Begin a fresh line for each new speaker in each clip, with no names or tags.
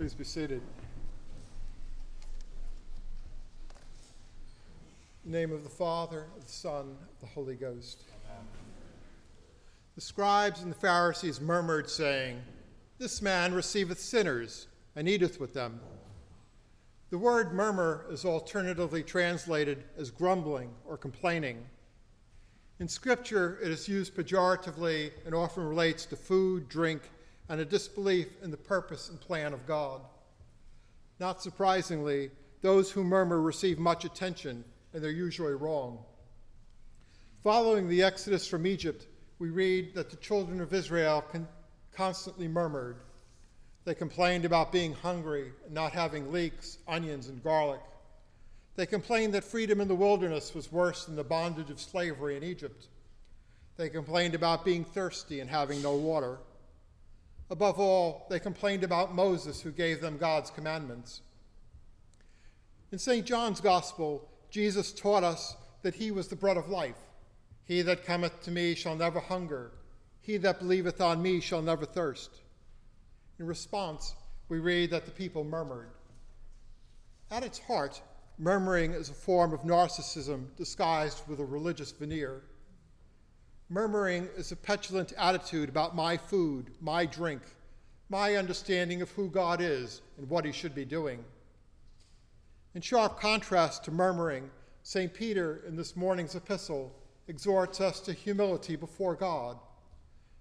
Please be seated. Name of the Father, of the Son, of the Holy Ghost. Amen. The scribes and the Pharisees murmured, saying, This man receiveth sinners and eateth with them. The word murmur is alternatively translated as grumbling or complaining. In Scripture, it is used pejoratively and often relates to food, drink, and a disbelief in the purpose and plan of God. Not surprisingly, those who murmur receive much attention, and they're usually wrong. Following the exodus from Egypt, we read that the children of Israel con- constantly murmured. They complained about being hungry and not having leeks, onions, and garlic. They complained that freedom in the wilderness was worse than the bondage of slavery in Egypt. They complained about being thirsty and having no water. Above all, they complained about Moses, who gave them God's commandments. In St. John's Gospel, Jesus taught us that he was the bread of life. He that cometh to me shall never hunger. He that believeth on me shall never thirst. In response, we read that the people murmured. At its heart, murmuring is a form of narcissism disguised with a religious veneer. Murmuring is a petulant attitude about my food, my drink, my understanding of who God is and what he should be doing. In sharp contrast to murmuring, St. Peter in this morning's epistle exhorts us to humility before God,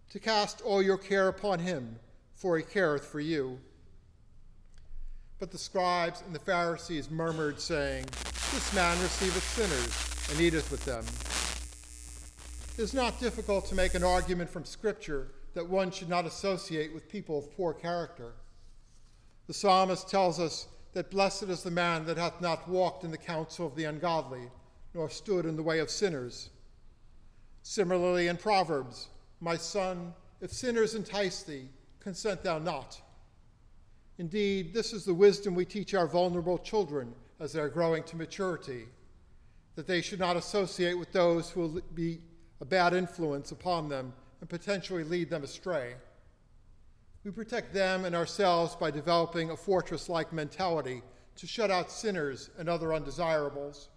to cast all your care upon him, for he careth for you. But the scribes and the Pharisees murmured, saying, This man receiveth sinners and eateth with them. It is not difficult to make an argument from Scripture that one should not associate with people of poor character. The psalmist tells us that blessed is the man that hath not walked in the counsel of the ungodly, nor stood in the way of sinners. Similarly, in Proverbs, my son, if sinners entice thee, consent thou not. Indeed, this is the wisdom we teach our vulnerable children as they are growing to maturity, that they should not associate with those who will be a bad influence upon them and potentially lead them astray. We protect them and ourselves by developing a fortress like mentality to shut out sinners and other undesirables.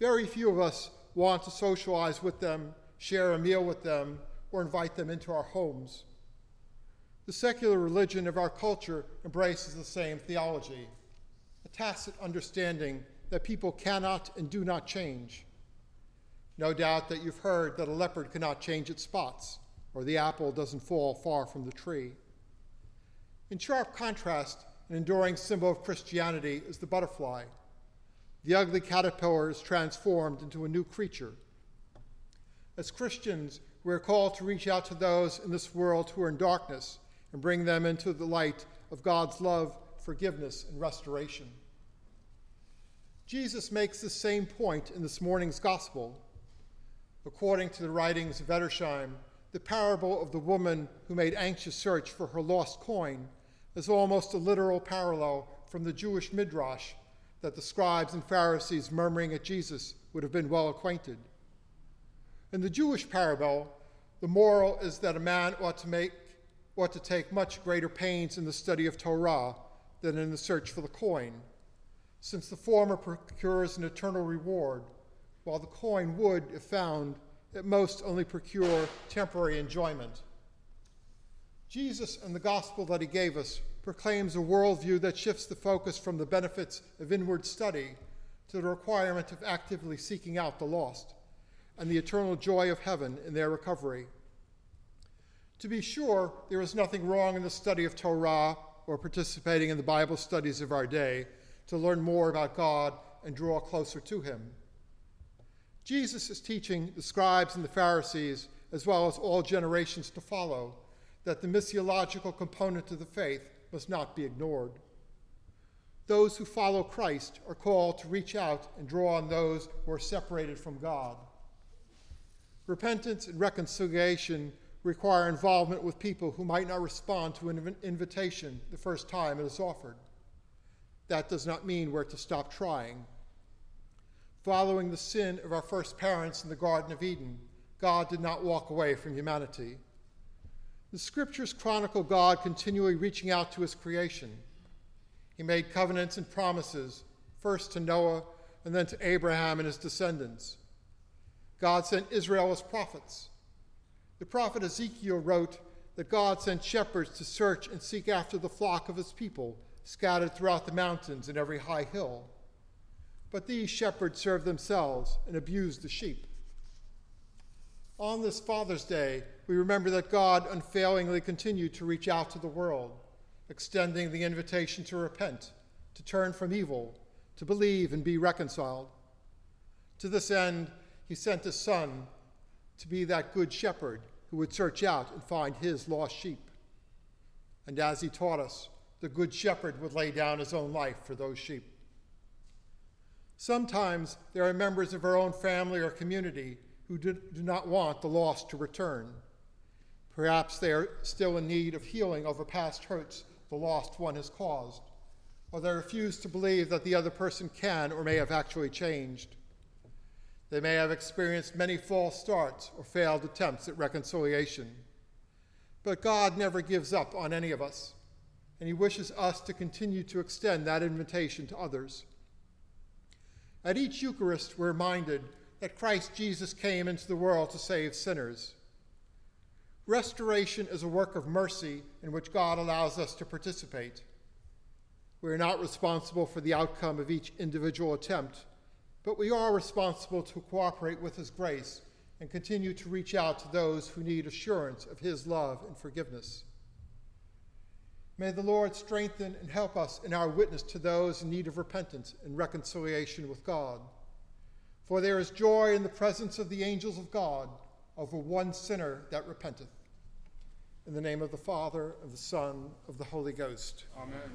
Very few of us want to socialize with them, share a meal with them, or invite them into our homes. The secular religion of our culture embraces the same theology a tacit understanding that people cannot and do not change. No doubt that you've heard that a leopard cannot change its spots, or the apple doesn't fall far from the tree. In sharp contrast, an enduring symbol of Christianity is the butterfly. The ugly caterpillar is transformed into a new creature. As Christians, we are called to reach out to those in this world who are in darkness and bring them into the light of God's love, forgiveness, and restoration. Jesus makes the same point in this morning's gospel according to the writings of Edersheim, the parable of the woman who made anxious search for her lost coin is almost a literal parallel from the Jewish midrash that the scribes and Pharisees murmuring at Jesus would have been well acquainted. In the Jewish parable, the moral is that a man ought to make ought to take much greater pains in the study of Torah than in the search for the coin, since the former procures an eternal reward while the coin would, if found, at most only procure temporary enjoyment. Jesus and the gospel that he gave us proclaims a worldview that shifts the focus from the benefits of inward study to the requirement of actively seeking out the lost and the eternal joy of heaven in their recovery. To be sure, there is nothing wrong in the study of Torah or participating in the Bible studies of our day to learn more about God and draw closer to Him. Jesus is teaching the scribes and the Pharisees, as well as all generations to follow, that the missiological component of the faith must not be ignored. Those who follow Christ are called to reach out and draw on those who are separated from God. Repentance and reconciliation require involvement with people who might not respond to an invitation the first time it is offered. That does not mean we're to stop trying. Following the sin of our first parents in the Garden of Eden, God did not walk away from humanity. The scriptures chronicle God continually reaching out to his creation. He made covenants and promises, first to Noah and then to Abraham and his descendants. God sent Israel as prophets. The prophet Ezekiel wrote that God sent shepherds to search and seek after the flock of his people scattered throughout the mountains and every high hill. But these shepherds served themselves and abused the sheep. On this Father's Day, we remember that God unfailingly continued to reach out to the world, extending the invitation to repent, to turn from evil, to believe and be reconciled. To this end, he sent his Son to be that good shepherd who would search out and find his lost sheep. And as he taught us, the good shepherd would lay down his own life for those sheep. Sometimes there are members of our own family or community who do, do not want the lost to return. Perhaps they are still in need of healing over past hurts the lost one has caused, or they refuse to believe that the other person can or may have actually changed. They may have experienced many false starts or failed attempts at reconciliation. But God never gives up on any of us, and He wishes us to continue to extend that invitation to others. At each Eucharist, we're reminded that Christ Jesus came into the world to save sinners. Restoration is a work of mercy in which God allows us to participate. We are not responsible for the outcome of each individual attempt, but we are responsible to cooperate with His grace and continue to reach out to those who need assurance of His love and forgiveness. May the Lord strengthen and help us in our witness to those in need of repentance and reconciliation with God. For there is joy in the presence of the angels of God over one sinner that repenteth. In the name of the Father, of the Son, of the Holy Ghost.
Amen.